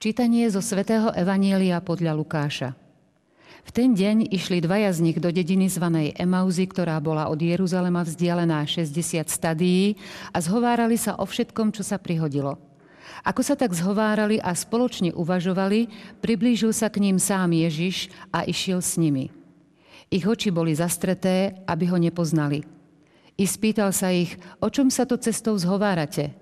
Čítanie zo svätého Evanielia podľa Lukáša. V ten deň išli dvaja z nich do dediny zvanej Emauzy, ktorá bola od Jeruzalema vzdialená 60 stadií a zhovárali sa o všetkom, čo sa prihodilo. Ako sa tak zhovárali a spoločne uvažovali, priblížil sa k ním sám Ježiš a išiel s nimi. Ich oči boli zastreté, aby ho nepoznali. I spýtal sa ich, o čom sa to cestou zhovárate?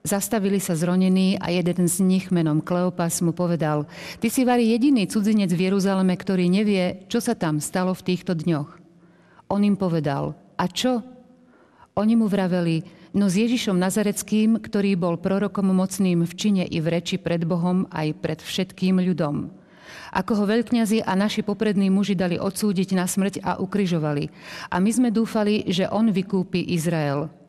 Zastavili sa zronení a jeden z nich menom Kleopas mu povedal, ty si vari jediný cudzinec v Jeruzaleme, ktorý nevie, čo sa tam stalo v týchto dňoch. On im povedal, a čo? Oni mu vraveli, no s Ježišom Nazareckým, ktorý bol prorokom mocným v čine i v reči pred Bohom aj pred všetkým ľudom. Ako ho veľkňazi a naši poprední muži dali odsúdiť na smrť a ukryžovali. A my sme dúfali, že on vykúpi Izrael.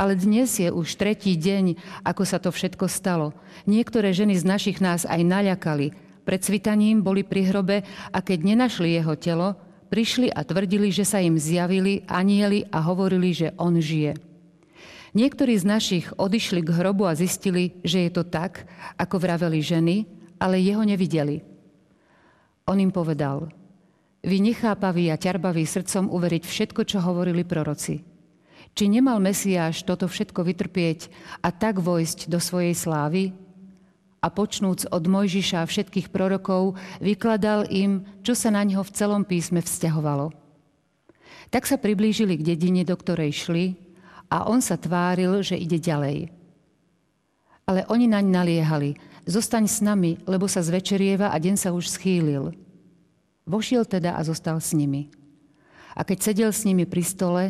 Ale dnes je už tretí deň, ako sa to všetko stalo. Niektoré ženy z našich nás aj naľakali. Pred svitaním boli pri hrobe a keď nenašli jeho telo, prišli a tvrdili, že sa im zjavili anieli a hovorili, že on žije. Niektorí z našich odišli k hrobu a zistili, že je to tak, ako vraveli ženy, ale jeho nevideli. On im povedal, vy nechápaví a ťarbaví srdcom uveriť všetko, čo hovorili proroci. Či nemal Mesiáš toto všetko vytrpieť a tak vojsť do svojej slávy? A počnúc od Mojžiša a všetkých prorokov, vykladal im, čo sa na ňo v celom písme vzťahovalo. Tak sa priblížili k dedine, do ktorej šli, a on sa tváril, že ide ďalej. Ale oni naň naliehali, zostaň s nami, lebo sa zvečerieva a deň sa už schýlil. Vošiel teda a zostal s nimi. A keď sedel s nimi pri stole,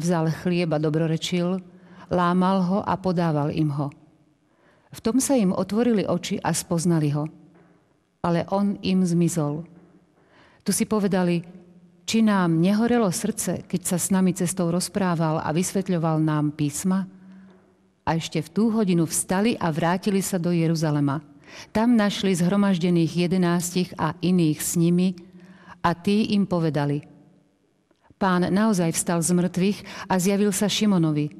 Vzal chlieb a dobrorečil, lámal ho a podával im ho. V tom sa im otvorili oči a spoznali ho. Ale on im zmizol. Tu si povedali, či nám nehorelo srdce, keď sa s nami cestou rozprával a vysvetľoval nám písma? A ešte v tú hodinu vstali a vrátili sa do Jeruzalema. Tam našli zhromaždených jedenástich a iných s nimi a tí im povedali – Pán naozaj vstal z mŕtvych a zjavil sa Šimonovi.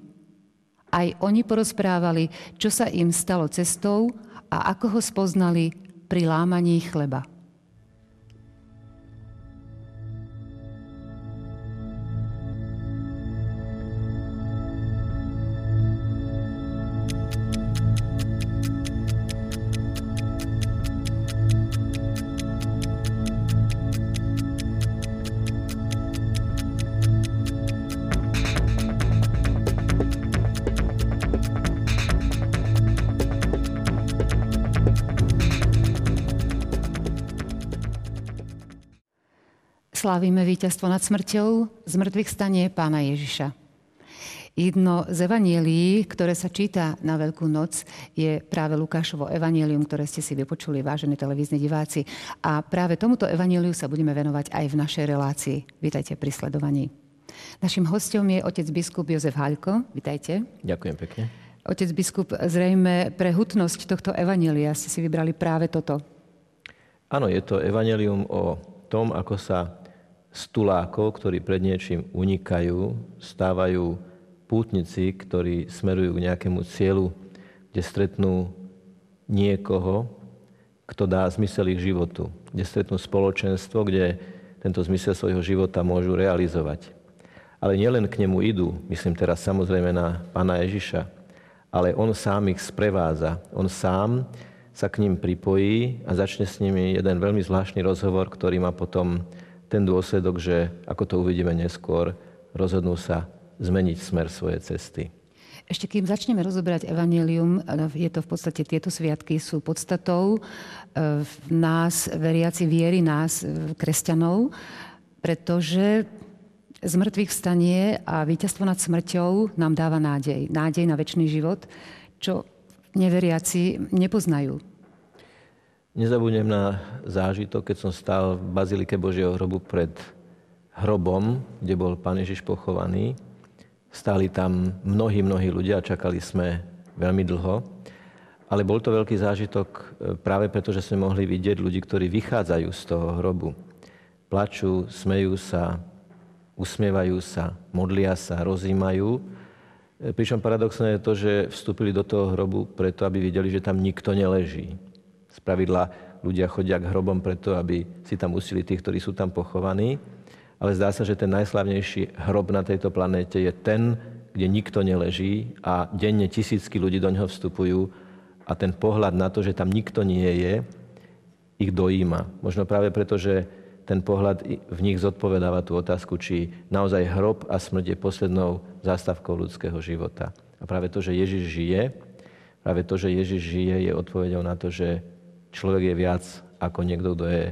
Aj oni porozprávali, čo sa im stalo cestou a ako ho spoznali pri lámaní chleba. Slávime víťazstvo nad smrťou, z mŕtvych stanie pána Ježiša. Jedno z evanielí, ktoré sa číta na Veľkú noc, je práve Lukášovo evanielium, ktoré ste si vypočuli, vážení televízni diváci. A práve tomuto evanieliu sa budeme venovať aj v našej relácii. Vítajte pri sledovaní. Našim hostom je otec biskup Jozef Haľko. Vítajte. Ďakujem pekne. Otec biskup, zrejme pre hutnosť tohto evanielia ste si vybrali práve toto. Áno, je to evanelium o tom, ako sa stulákov, ktorí pred niečím unikajú, stávajú pútnici, ktorí smerujú k nejakému cieľu, kde stretnú niekoho, kto dá zmysel ich životu, kde stretnú spoločenstvo, kde tento zmysel svojho života môžu realizovať. Ale nielen k nemu idú, myslím teraz samozrejme na pána Ježiša, ale on sám ich sprevádza. On sám sa k ním pripojí a začne s nimi jeden veľmi zvláštny rozhovor, ktorý má potom ten dôsledok, že, ako to uvidíme neskôr, rozhodnú sa zmeniť smer svojej cesty. Ešte kým začneme rozoberať evanelium, je to v podstate tieto sviatky sú podstatou e, nás, veriaci viery nás, e, kresťanov, pretože z mŕtvych vstanie a víťazstvo nad smrťou nám dáva nádej. Nádej na väčší život, čo neveriaci nepoznajú. Nezabudnem na zážitok, keď som stál v Bazilike Božieho hrobu pred hrobom, kde bol Pán Ježiš pochovaný. Stáli tam mnohí, mnohí ľudia čakali sme veľmi dlho. Ale bol to veľký zážitok e, práve preto, že sme mohli vidieť ľudí, ktorí vychádzajú z toho hrobu. Plačú, smejú sa, usmievajú sa, modlia sa, rozímajú. E, pričom paradoxné je to, že vstúpili do toho hrobu preto, aby videli, že tam nikto neleží Spravidla ľudia chodia k hrobom preto, aby si tam usili tých, ktorí sú tam pochovaní. Ale zdá sa, že ten najslavnejší hrob na tejto planéte je ten, kde nikto neleží a denne tisícky ľudí do ňoho vstupujú a ten pohľad na to, že tam nikto nie je, ich dojíma. Možno práve preto, že ten pohľad v nich zodpovedáva tú otázku, či naozaj hrob a smrť je poslednou zástavkou ľudského života. A práve to, že Ježiš žije, práve to, že Ježiš žije, je odpovedou na to, že človek je viac ako niekto, kto je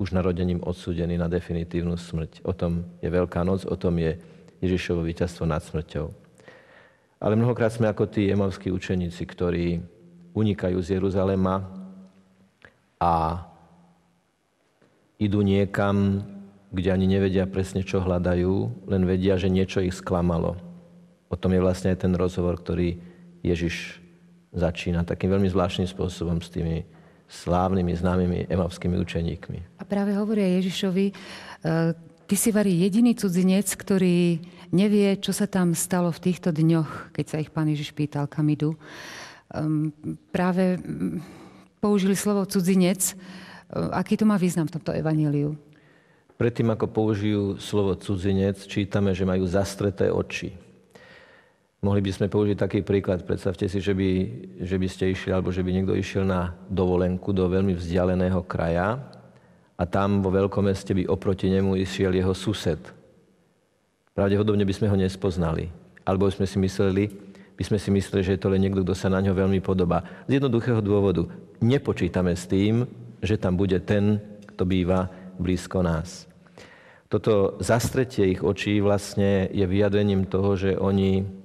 už narodením odsúdený na definitívnu smrť. O tom je Veľká noc, o tom je Ježišovo víťazstvo nad smrťou. Ale mnohokrát sme ako tí emavskí učeníci, ktorí unikajú z Jeruzalema a idú niekam, kde ani nevedia presne, čo hľadajú, len vedia, že niečo ich sklamalo. O tom je vlastne aj ten rozhovor, ktorý Ježiš začína takým veľmi zvláštnym spôsobom s tými slávnymi, známymi emavskými učeníkmi. A práve hovoria Ježišovi, e, ty si varí jediný cudzinec, ktorý nevie, čo sa tam stalo v týchto dňoch, keď sa ich pán Ježiš pýtal, kam idú um, práve použili slovo cudzinec. Aký to má význam v tomto evaníliu? Predtým, ako použijú slovo cudzinec, čítame, že majú zastreté oči. Mohli by sme použiť taký príklad. Predstavte si, že by, že by ste išli, alebo že by niekto išiel na dovolenku do veľmi vzdialeného kraja a tam vo veľkom meste by oproti nemu išiel jeho sused. Pravdepodobne by sme ho nespoznali. Alebo sme si mysleli, by sme si mysleli, že je to len niekto, kto sa na ňo veľmi podobá. Z jednoduchého dôvodu. Nepočítame s tým, že tam bude ten, kto býva blízko nás. Toto zastretie ich očí vlastne je vyjadrením toho, že oni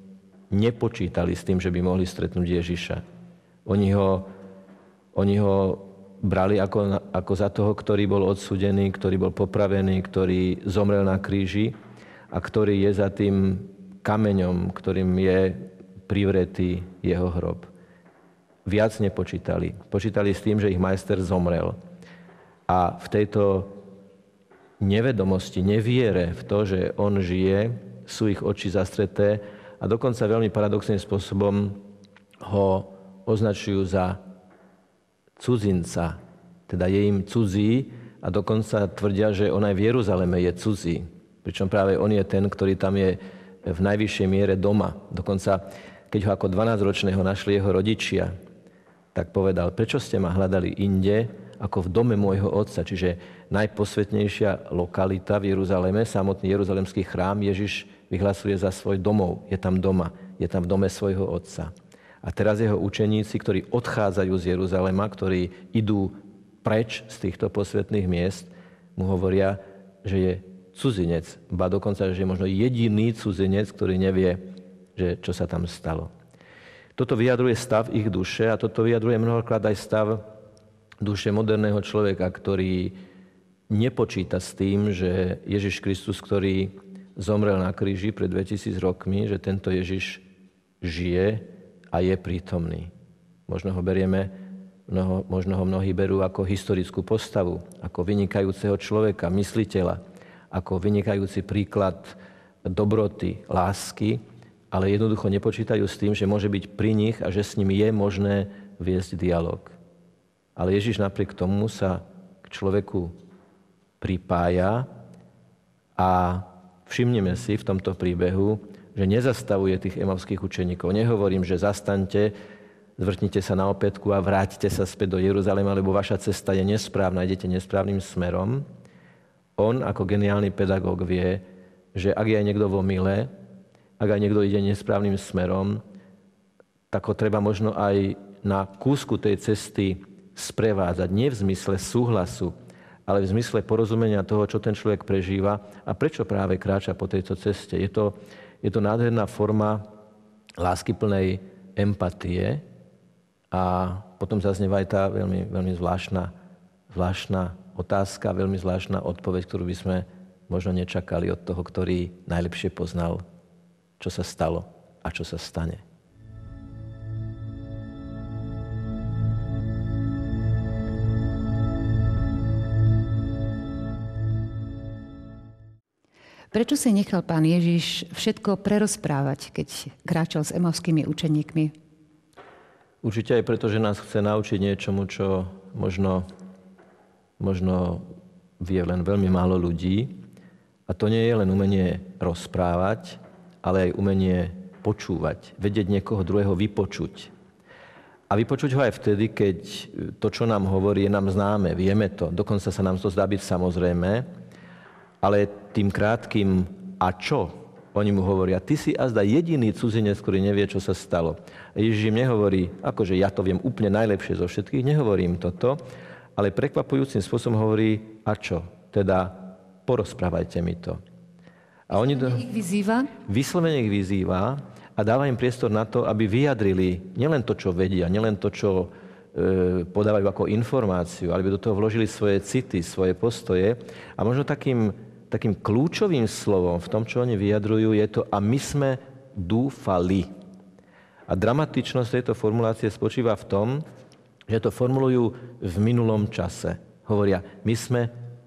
nepočítali s tým, že by mohli stretnúť Ježiša. Oni ho, oni ho brali ako, ako za toho, ktorý bol odsudený, ktorý bol popravený, ktorý zomrel na kríži a ktorý je za tým kameňom, ktorým je privretý jeho hrob. Viac nepočítali. Počítali s tým, že ich majster zomrel. A v tejto nevedomosti, neviere v to, že on žije, sú ich oči zastreté a dokonca veľmi paradoxným spôsobom ho označujú za cudzinca, teda je im cudzí a dokonca tvrdia, že on aj v Jeruzaleme je cudzí. Pričom práve on je ten, ktorý tam je v najvyššej miere doma. Dokonca keď ho ako 12-ročného našli jeho rodičia, tak povedal, prečo ste ma hľadali inde, ako v dome môjho otca, čiže najposvetnejšia lokalita v Jeruzaleme, samotný jeruzalemský chrám, Ježiš vyhlasuje za svoj domov. Je tam doma, je tam v dome svojho otca. A teraz jeho učeníci, ktorí odchádzajú z Jeruzalema, ktorí idú preč z týchto posvetných miest, mu hovoria, že je cudzinec, ba dokonca, že je možno jediný cudzinec, ktorý nevie, že čo sa tam stalo. Toto vyjadruje stav ich duše a toto vyjadruje mnohokrát aj stav duše moderného človeka, ktorý nepočíta s tým, že Ježiš Kristus, ktorý zomrel na kríži pred 2000 rokmi, že tento Ježiš žije a je prítomný. Možno ho berieme, mnoho, možno ho mnohí berú ako historickú postavu, ako vynikajúceho človeka, mysliteľa, ako vynikajúci príklad dobroty, lásky, ale jednoducho nepočítajú s tým, že môže byť pri nich a že s ním je možné viesť dialog. Ale Ježiš napriek tomu sa k človeku pripája a všimneme si v tomto príbehu, že nezastavuje tých emavských učeníkov. Nehovorím, že zastaňte, zvrtnite sa na opätku a vráťte sa späť do Jeruzalema, lebo vaša cesta je nesprávna, idete nesprávnym smerom. On ako geniálny pedagóg vie, že ak je niekto vo mile, ak aj niekto ide nesprávnym smerom, tak ho treba možno aj na kúsku tej cesty sprevádzať. Nie v zmysle súhlasu, ale v zmysle porozumenia toho, čo ten človek prežíva a prečo práve kráča po tejto ceste. Je to, je to nádherná forma láskyplnej empatie a potom zaznieva aj tá veľmi, veľmi zvláštna, zvláštna otázka, veľmi zvláštna odpoveď, ktorú by sme možno nečakali od toho, ktorý najlepšie poznal čo sa stalo a čo sa stane. Prečo si nechal pán Ježiš všetko prerozprávať, keď kráčal s emovskými učeníkmi? Určite aj preto, že nás chce naučiť niečomu, čo možno, možno vie len veľmi málo ľudí. A to nie je len umenie rozprávať, ale aj umenie počúvať, vedieť niekoho druhého vypočuť. A vypočuť ho aj vtedy, keď to, čo nám hovorí, je nám známe, vieme to, dokonca sa nám to zdá byť samozrejme, ale tým krátkým a čo oni mu hovoria, ty si azda jediný cudzinec, ktorý nevie, čo sa stalo. Ježiš im nehovorí, akože ja to viem úplne najlepšie zo všetkých, nehovorím toto, ale prekvapujúcim spôsobom hovorí, a čo? Teda porozprávajte mi to. A oni do... ich vyzýva? Vyslovene ich vyzýva a dáva im priestor na to, aby vyjadrili nielen to, čo vedia, nielen to, čo e, podávajú ako informáciu, ale by do toho vložili svoje city, svoje postoje. A možno takým takým kľúčovým slovom v tom, čo oni vyjadrujú, je to a my sme dúfali. A dramatičnosť tejto formulácie spočíva v tom, že to formulujú v minulom čase. Hovoria, my sme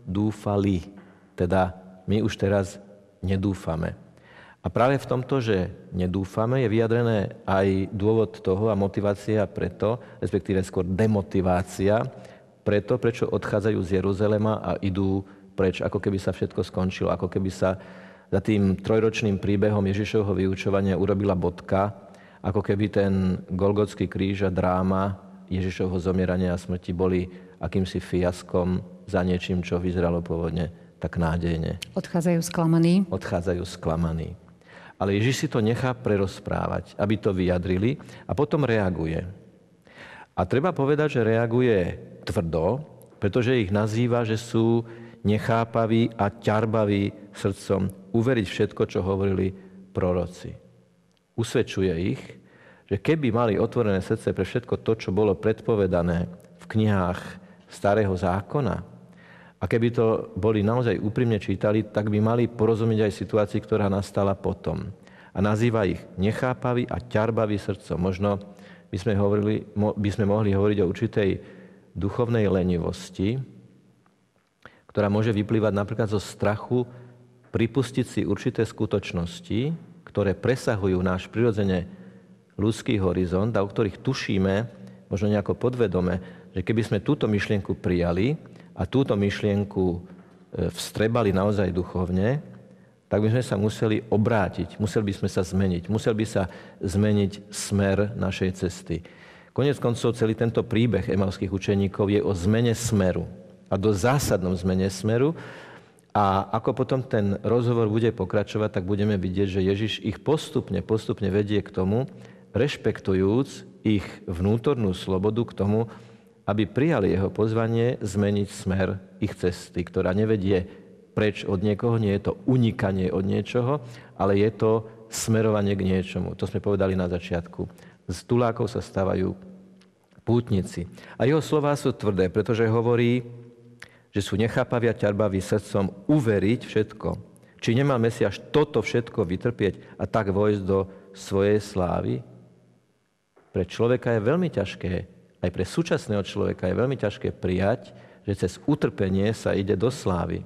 dúfali, teda my už teraz nedúfame. A práve v tomto, že nedúfame, je vyjadrené aj dôvod toho a motivácia preto, respektíve skôr demotivácia, preto, prečo odchádzajú z Jeruzalema a idú preč, ako keby sa všetko skončilo, ako keby sa za tým trojročným príbehom Ježišovho vyučovania urobila bodka, ako keby ten Golgotský kríž a dráma Ježišovho zomierania a smrti boli akýmsi fiaskom za niečím, čo vyzeralo pôvodne tak nádejne. Odchádzajú sklamaní. Odchádzajú sklamaní. Ale Ježiš si to nechá prerozprávať, aby to vyjadrili a potom reaguje. A treba povedať, že reaguje tvrdo, pretože ich nazýva, že sú nechápaví a ťarbaví srdcom uveriť všetko, čo hovorili proroci. Usvedčuje ich, že keby mali otvorené srdce pre všetko to, čo bolo predpovedané v knihách starého zákona, a keby to boli naozaj úprimne čítali, tak by mali porozumieť aj situácii, ktorá nastala potom. A nazýva ich nechápavý a ťarbavý srdcom. Možno by sme, hovorili, by sme mohli hovoriť o určitej duchovnej lenivosti, ktorá môže vyplývať napríklad zo strachu pripustiť si určité skutočnosti, ktoré presahujú náš prirodzene ľudský horizont a o ktorých tušíme, možno nejako podvedome, že keby sme túto myšlienku prijali a túto myšlienku e, vstrebali naozaj duchovne, tak by sme sa museli obrátiť, museli by sme sa zmeniť, musel by sa zmeniť smer našej cesty. Konec koncov celý tento príbeh emalských učeníkov je o zmene smeru a do zásadnom zmene smeru. A ako potom ten rozhovor bude pokračovať, tak budeme vidieť, že Ježiš ich postupne, postupne vedie k tomu, rešpektujúc ich vnútornú slobodu k tomu, aby prijali jeho pozvanie zmeniť smer ich cesty, ktorá nevedie preč od niekoho, nie je to unikanie od niečoho, ale je to smerovanie k niečomu. To sme povedali na začiatku. Z tulákov sa stávajú pútnici. A jeho slová sú tvrdé, pretože hovorí, že sú nechápaví a ťarbaví srdcom uveriť všetko. Či nemá Mesiaš toto všetko vytrpieť a tak vojsť do svojej slávy? Pre človeka je veľmi ťažké, aj pre súčasného človeka je veľmi ťažké prijať, že cez utrpenie sa ide do slávy.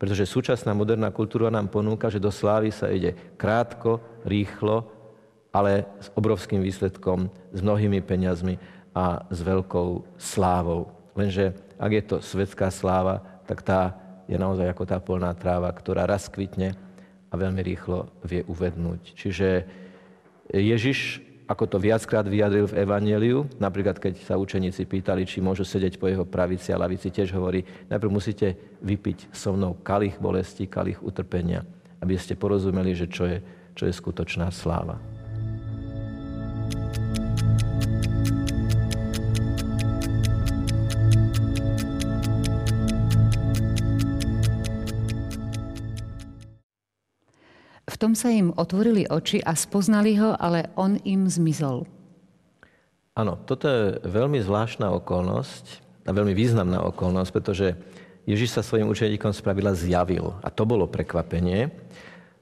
Pretože súčasná moderná kultúra nám ponúka, že do slávy sa ide krátko, rýchlo, ale s obrovským výsledkom, s mnohými peniazmi a s veľkou slávou. Lenže ak je to svetská sláva, tak tá je naozaj ako tá polná tráva, ktorá raz kvitne a veľmi rýchlo vie uvednúť. Čiže Ježiš, ako to viackrát vyjadril v Evangeliu, napríklad keď sa učeníci pýtali, či môžu sedieť po jeho pravici a lavici, tiež hovorí, najprv musíte vypiť so mnou kalich bolesti, kalich utrpenia, aby ste porozumeli, že čo je, čo je skutočná sláva. Tom sa im otvorili oči a spoznali ho, ale on im zmizol. Áno, toto je veľmi zvláštna okolnosť a veľmi významná okolnosť, pretože Ježiš sa svojim učeníkom spravila zjavil a to bolo prekvapenie.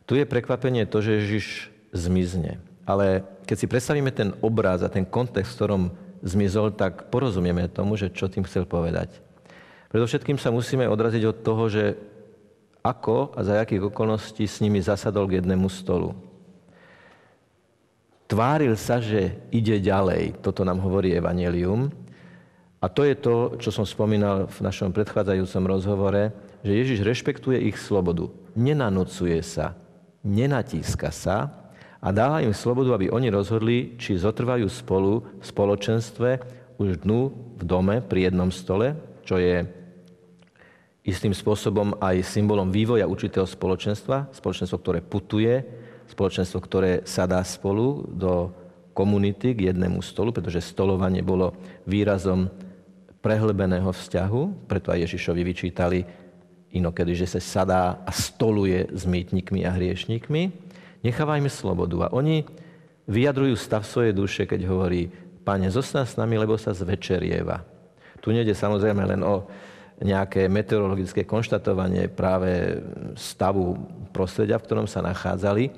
Tu je prekvapenie to, že Ježiš zmizne. Ale keď si predstavíme ten obraz a ten kontext, v ktorom zmizol, tak porozumieme tomu, že čo tým chcel povedať. Predovšetkým sa musíme odraziť od toho, že ako a za akých okolností s nimi zasadol k jednému stolu. tváril sa, že ide ďalej. Toto nám hovorí Evangelium. A to je to, čo som spomínal v našom predchádzajúcom rozhovore, že Ježiš rešpektuje ich slobodu. Nenanocuje sa, nenatíska sa a dáva im slobodu, aby oni rozhodli, či zotrvajú spolu v spoločenstve už dnu v dome pri jednom stole, čo je istým spôsobom aj symbolom vývoja určitého spoločenstva, spoločenstvo, ktoré putuje, spoločenstvo, ktoré sadá spolu do komunity k jednému stolu, pretože stolovanie bolo výrazom prehlbeného vzťahu, preto aj Ježišovi vyčítali inokedy, že sa sadá a stoluje s mýtnikmi a hriešnikmi. Nechávajme slobodu. A oni vyjadrujú stav svojej duše, keď hovorí, Pane, zostan s nami, lebo sa zvečerieva. Tu nejde samozrejme len o nejaké meteorologické konštatovanie práve stavu prostredia, v ktorom sa nachádzali,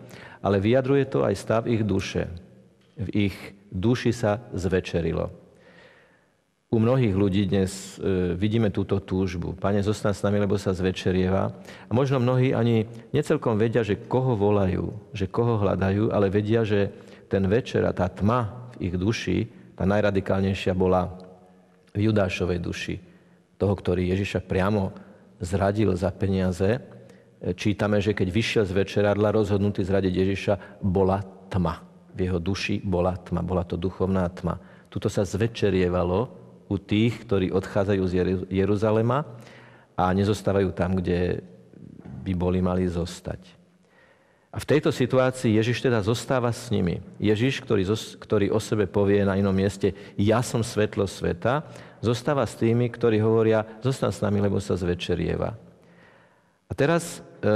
ale vyjadruje to aj stav ich duše. V ich duši sa zvečerilo u mnohých ľudí dnes e, vidíme túto túžbu. Pane, zostan s nami, lebo sa zvečerieva. A možno mnohí ani necelkom vedia, že koho volajú, že koho hľadajú, ale vedia, že ten večer a tá tma v ich duši, tá najradikálnejšia bola v Judášovej duši. Toho, ktorý Ježiša priamo zradil za peniaze. E, čítame, že keď vyšiel z večeradla rozhodnutý zradiť Ježiša, bola tma. V jeho duši bola tma, bola to duchovná tma. Tuto sa zvečerievalo u tých, ktorí odchádzajú z Jeruzalema a nezostávajú tam, kde by boli mali zostať. A v tejto situácii Ježiš teda zostáva s nimi. Ježiš, ktorý, ktorý o sebe povie na inom mieste, ja som svetlo sveta, zostáva s tými, ktorí hovoria, zostan s nami, lebo sa zvečerieva. A teraz e,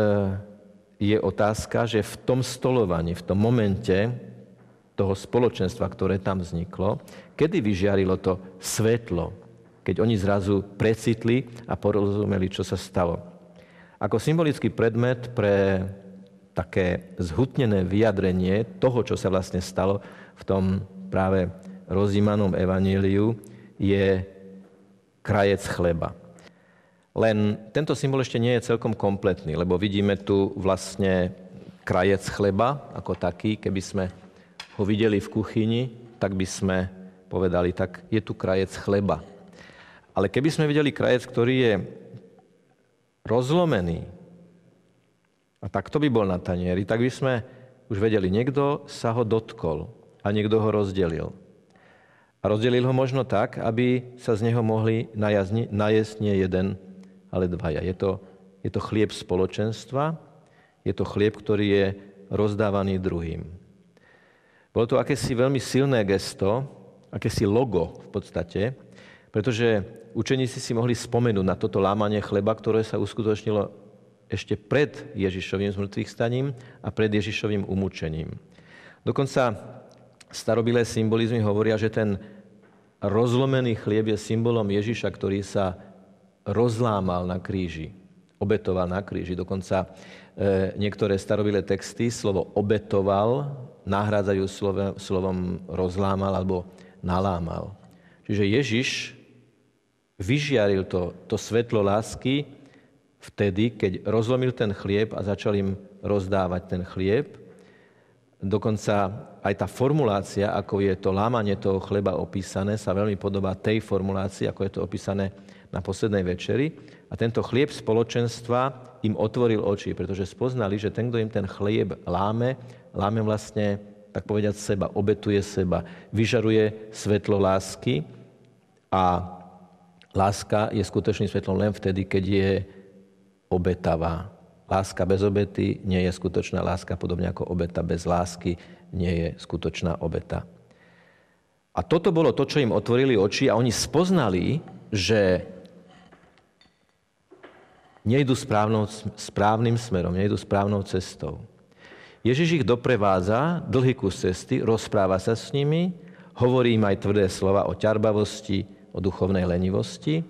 je otázka, že v tom stolovaní, v tom momente, toho spoločenstva, ktoré tam vzniklo, kedy vyžiarilo to svetlo, keď oni zrazu precitli a porozumeli, čo sa stalo. Ako symbolický predmet pre také zhutnené vyjadrenie toho, čo sa vlastne stalo v tom práve rozímanom evaníliu, je krajec chleba. Len tento symbol ešte nie je celkom kompletný, lebo vidíme tu vlastne krajec chleba ako taký, keby sme ho videli v kuchyni, tak by sme povedali, tak je tu krajec chleba. Ale keby sme videli krajec, ktorý je rozlomený, a tak to by bol na tanieri, tak by sme už vedeli, niekto sa ho dotkol a niekto ho rozdelil. A rozdelil ho možno tak, aby sa z neho mohli najesť nie jeden, ale dvaja. Je to, je to chlieb spoločenstva, je to chlieb, ktorý je rozdávaný druhým. Bolo to akési veľmi silné gesto, akési logo v podstate, pretože učeníci si mohli spomenúť na toto lámanie chleba, ktoré sa uskutočnilo ešte pred Ježišovým zmrtvých staním a pred Ježišovým umúčením. Dokonca starobilé symbolizmy hovoria, že ten rozlomený chlieb je symbolom Ježiša, ktorý sa rozlámal na kríži, obetoval na kríži. Dokonca e, niektoré starobilé texty slovo obetoval nahrádzajú slovom, slovom rozlámal alebo nalámal. Čiže Ježiš vyžiaril to, to svetlo lásky vtedy, keď rozlomil ten chlieb a začal im rozdávať ten chlieb. Dokonca aj tá formulácia, ako je to lámanie toho chleba opísané, sa veľmi podobá tej formulácii, ako je to opísané na poslednej večeri. A tento chlieb spoločenstva im otvoril oči, pretože spoznali, že ten, kto im ten chlieb láme, láme vlastne, tak povediať, seba, obetuje seba, vyžaruje svetlo lásky a láska je skutočným svetlom len vtedy, keď je obetavá. Láska bez obety nie je skutočná láska, podobne ako obeta bez lásky nie je skutočná obeta. A toto bolo to, čo im otvorili oči a oni spoznali, že nejdu správnou, správnym smerom, nejdu správnou cestou. Ježiš ich doprevádza dlhý kus cesty, rozpráva sa s nimi, hovorí im aj tvrdé slova o ťarbavosti, o duchovnej lenivosti.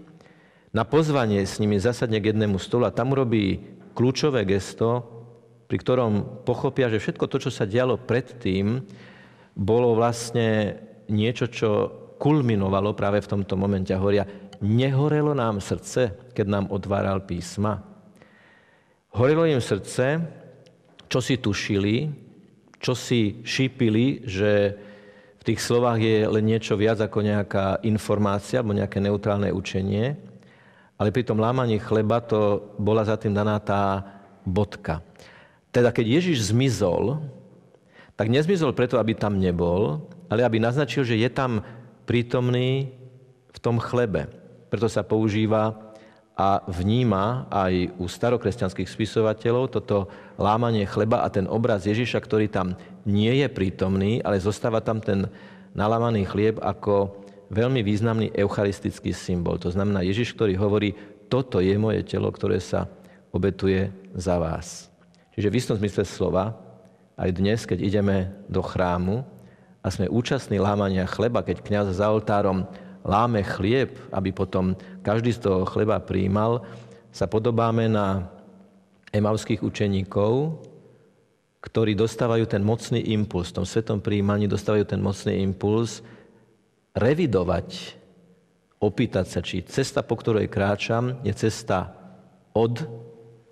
Na pozvanie s nimi zasadne k jednému stolu a tam urobí kľúčové gesto, pri ktorom pochopia, že všetko to, čo sa dialo predtým, bolo vlastne niečo, čo kulminovalo práve v tomto momente. A hovoria, nehorelo nám srdce, keď nám otváral písma. Horelo im srdce, čo si tušili, čo si šípili, že v tých slovách je len niečo viac ako nejaká informácia alebo nejaké neutrálne učenie, ale pri tom lámaní chleba to bola za tým daná tá bodka. Teda keď Ježiš zmizol, tak nezmizol preto, aby tam nebol, ale aby naznačil, že je tam prítomný v tom chlebe. Preto sa používa a vníma aj u starokresťanských spisovateľov toto lámanie chleba a ten obraz Ježiša, ktorý tam nie je prítomný, ale zostáva tam ten nalámaný chlieb ako veľmi významný eucharistický symbol. To znamená Ježiš, ktorý hovorí, toto je moje telo, ktoré sa obetuje za vás. Čiže v istom zmysle slova, aj dnes, keď ideme do chrámu a sme účastní lámania chleba, keď kniaz za oltárom láme chlieb, aby potom každý z toho chleba príjmal, sa podobáme na emavských učeníkov, ktorí dostávajú ten mocný impuls, v tom svetom príjmaní dostávajú ten mocný impuls revidovať, opýtať sa, či cesta, po ktorej kráčam, je cesta od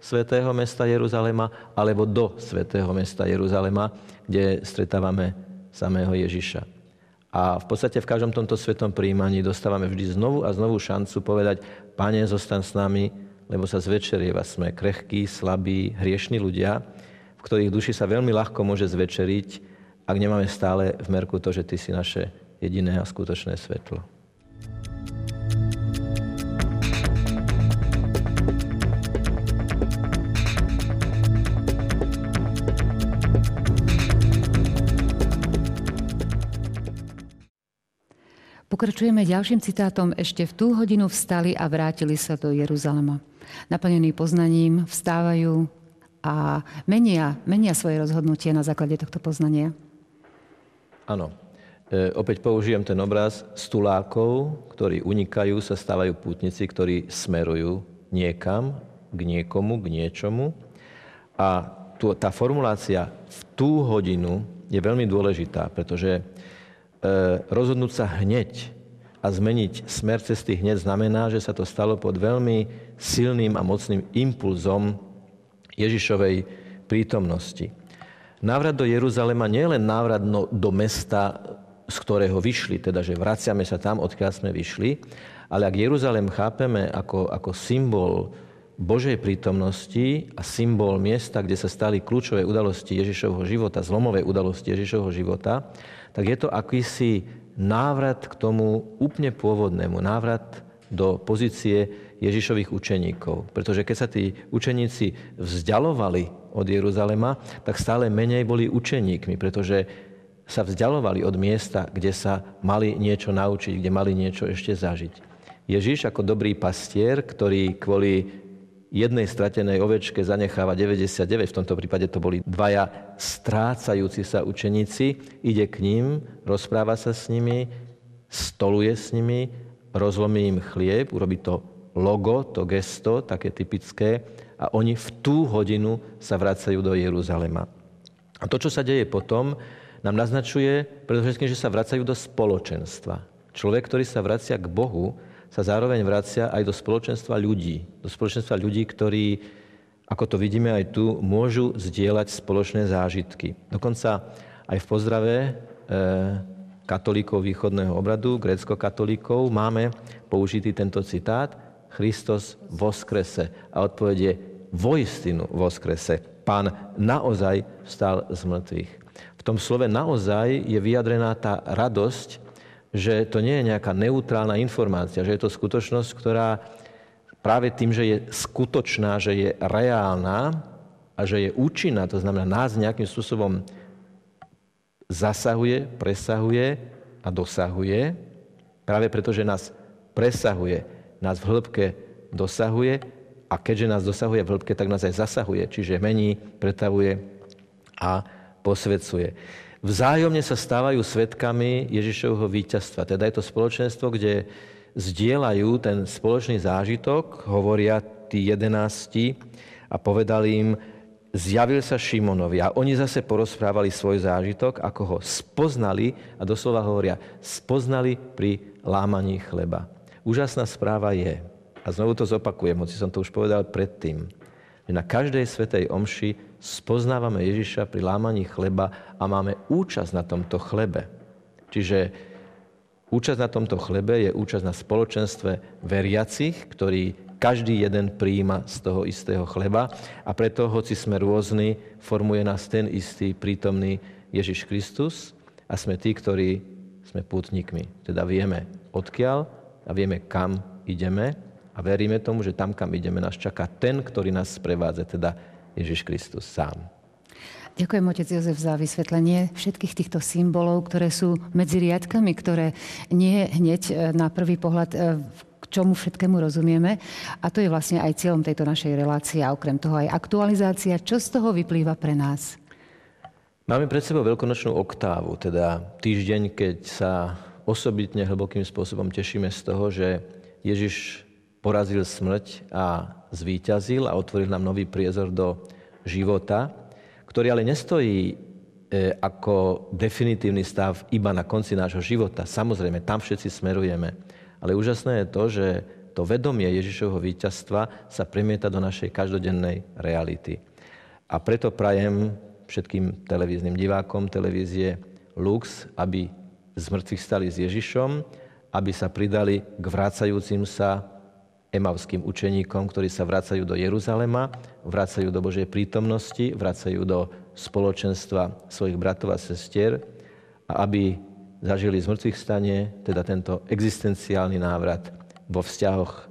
svätého mesta Jeruzalema alebo do svätého mesta Jeruzalema, kde stretávame samého Ježiša. A v podstate v každom tomto svetom príjmaní dostávame vždy znovu a znovu šancu povedať, Pane, zostan s nami, lebo sa zvečerieva. Sme krehkí, slabí, hriešní ľudia, v ktorých duši sa veľmi ľahko môže zvečeriť, ak nemáme stále v merku to, že Ty si naše jediné a skutočné svetlo. Pokračujeme ďalším citátom. Ešte v tú hodinu vstali a vrátili sa do Jeruzalema. Naplnení poznaním vstávajú a menia, menia svoje rozhodnutie na základe tohto poznania. Áno. E, opäť použijem ten obraz stulákov, ktorí unikajú, sa stávajú pútnici, ktorí smerujú niekam, k niekomu, k niečomu. A tu, tá formulácia v tú hodinu je veľmi dôležitá, pretože E, rozhodnúť sa hneď a zmeniť smer cesty hneď znamená, že sa to stalo pod veľmi silným a mocným impulzom Ježišovej prítomnosti. Návrat do Jeruzalema nie je len návrat do mesta, z ktorého vyšli, teda že vraciame sa tam, odkiaľ sme vyšli, ale ak Jeruzalem chápeme ako, ako symbol Božej prítomnosti a symbol miesta, kde sa stali kľúčové udalosti Ježišovho života, zlomové udalosti Ježišovho života, tak je to akýsi návrat k tomu úplne pôvodnému, návrat do pozície Ježišových učeníkov. Pretože keď sa tí učeníci vzdialovali od Jeruzalema, tak stále menej boli učeníkmi, pretože sa vzdialovali od miesta, kde sa mali niečo naučiť, kde mali niečo ešte zažiť. Ježiš ako dobrý pastier, ktorý kvôli jednej stratenej ovečke zanecháva 99, v tomto prípade to boli dvaja strácajúci sa učeníci, ide k ním, rozpráva sa s nimi, stoluje s nimi, rozlomí im chlieb, urobí to logo, to gesto, také typické, a oni v tú hodinu sa vracajú do Jeruzalema. A to, čo sa deje potom, nám naznačuje predovšetkým, že sa vracajú do spoločenstva. Človek, ktorý sa vracia k Bohu, sa zároveň vracia aj do spoločenstva ľudí. Do spoločenstva ľudí, ktorí, ako to vidíme aj tu, môžu zdieľať spoločné zážitky. Dokonca aj v pozdrave e, katolíkov východného obradu, grécko-katolíkov, máme použitý tento citát Christos voskrese. A odpovedie voistinu voskrese. Pán naozaj vstal z mŕtvych. V tom slove naozaj je vyjadrená tá radosť, že to nie je nejaká neutrálna informácia, že je to skutočnosť, ktorá práve tým, že je skutočná, že je reálna a že je účinná, to znamená nás nejakým spôsobom zasahuje, presahuje a dosahuje, práve preto, že nás presahuje, nás v hĺbke dosahuje a keďže nás dosahuje v hĺbke, tak nás aj zasahuje, čiže mení, pretavuje a posvedcuje vzájomne sa stávajú svetkami Ježišovho víťazstva. Teda je to spoločenstvo, kde zdieľajú ten spoločný zážitok, hovoria tí jedenácti a povedali im, zjavil sa Šimonovi a oni zase porozprávali svoj zážitok, ako ho spoznali a doslova hovoria, spoznali pri lámaní chleba. Úžasná správa je, a znovu to zopakujem, hoci som to už povedal predtým, Že na každej svetej omši spoznávame Ježiša pri lámaní chleba a máme účasť na tomto chlebe. Čiže účasť na tomto chlebe je účasť na spoločenstve veriacich, ktorí každý jeden príjima z toho istého chleba a preto, hoci sme rôzni, formuje nás ten istý prítomný Ježiš Kristus a sme tí, ktorí sme pútnikmi. Teda vieme odkiaľ a vieme, kam ideme a veríme tomu, že tam, kam ideme, nás čaká ten, ktorý nás sprevádza, teda Ježiš Kristus sám. Ďakujem, otec Jozef, za vysvetlenie všetkých týchto symbolov, ktoré sú medzi riadkami, ktoré nie hneď e, na prvý pohľad e, k čomu všetkému rozumieme. A to je vlastne aj cieľom tejto našej relácie a okrem toho aj aktualizácia. Čo z toho vyplýva pre nás? Máme pred sebou veľkonočnú oktávu, teda týždeň, keď sa osobitne hlbokým spôsobom tešíme z toho, že Ježiš porazil smrť a zvíťazil a otvoril nám nový priezor do života, ktorý ale nestojí e, ako definitívny stav iba na konci nášho života. Samozrejme, tam všetci smerujeme. Ale úžasné je to, že to vedomie Ježišovho víťazstva sa premieta do našej každodennej reality. A preto prajem všetkým televíznym divákom televízie Lux, aby z mŕtvych stali s Ježišom, aby sa pridali k vrácajúcim sa emavským učeníkom, ktorí sa vracajú do Jeruzalema, vracajú do Božej prítomnosti, vracajú do spoločenstva svojich bratov a sestier a aby zažili z stane, teda tento existenciálny návrat vo vzťahoch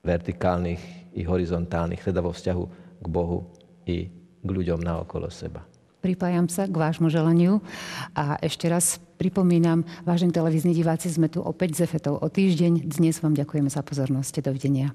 vertikálnych i horizontálnych, teda vo vzťahu k Bohu i k ľuďom naokolo seba. Pripájam sa k vášmu želaniu a ešte raz pripomínam, vážení televízni diváci, sme tu opäť s Efetou o týždeň. Dnes vám ďakujeme za pozornosť. Dovidenia.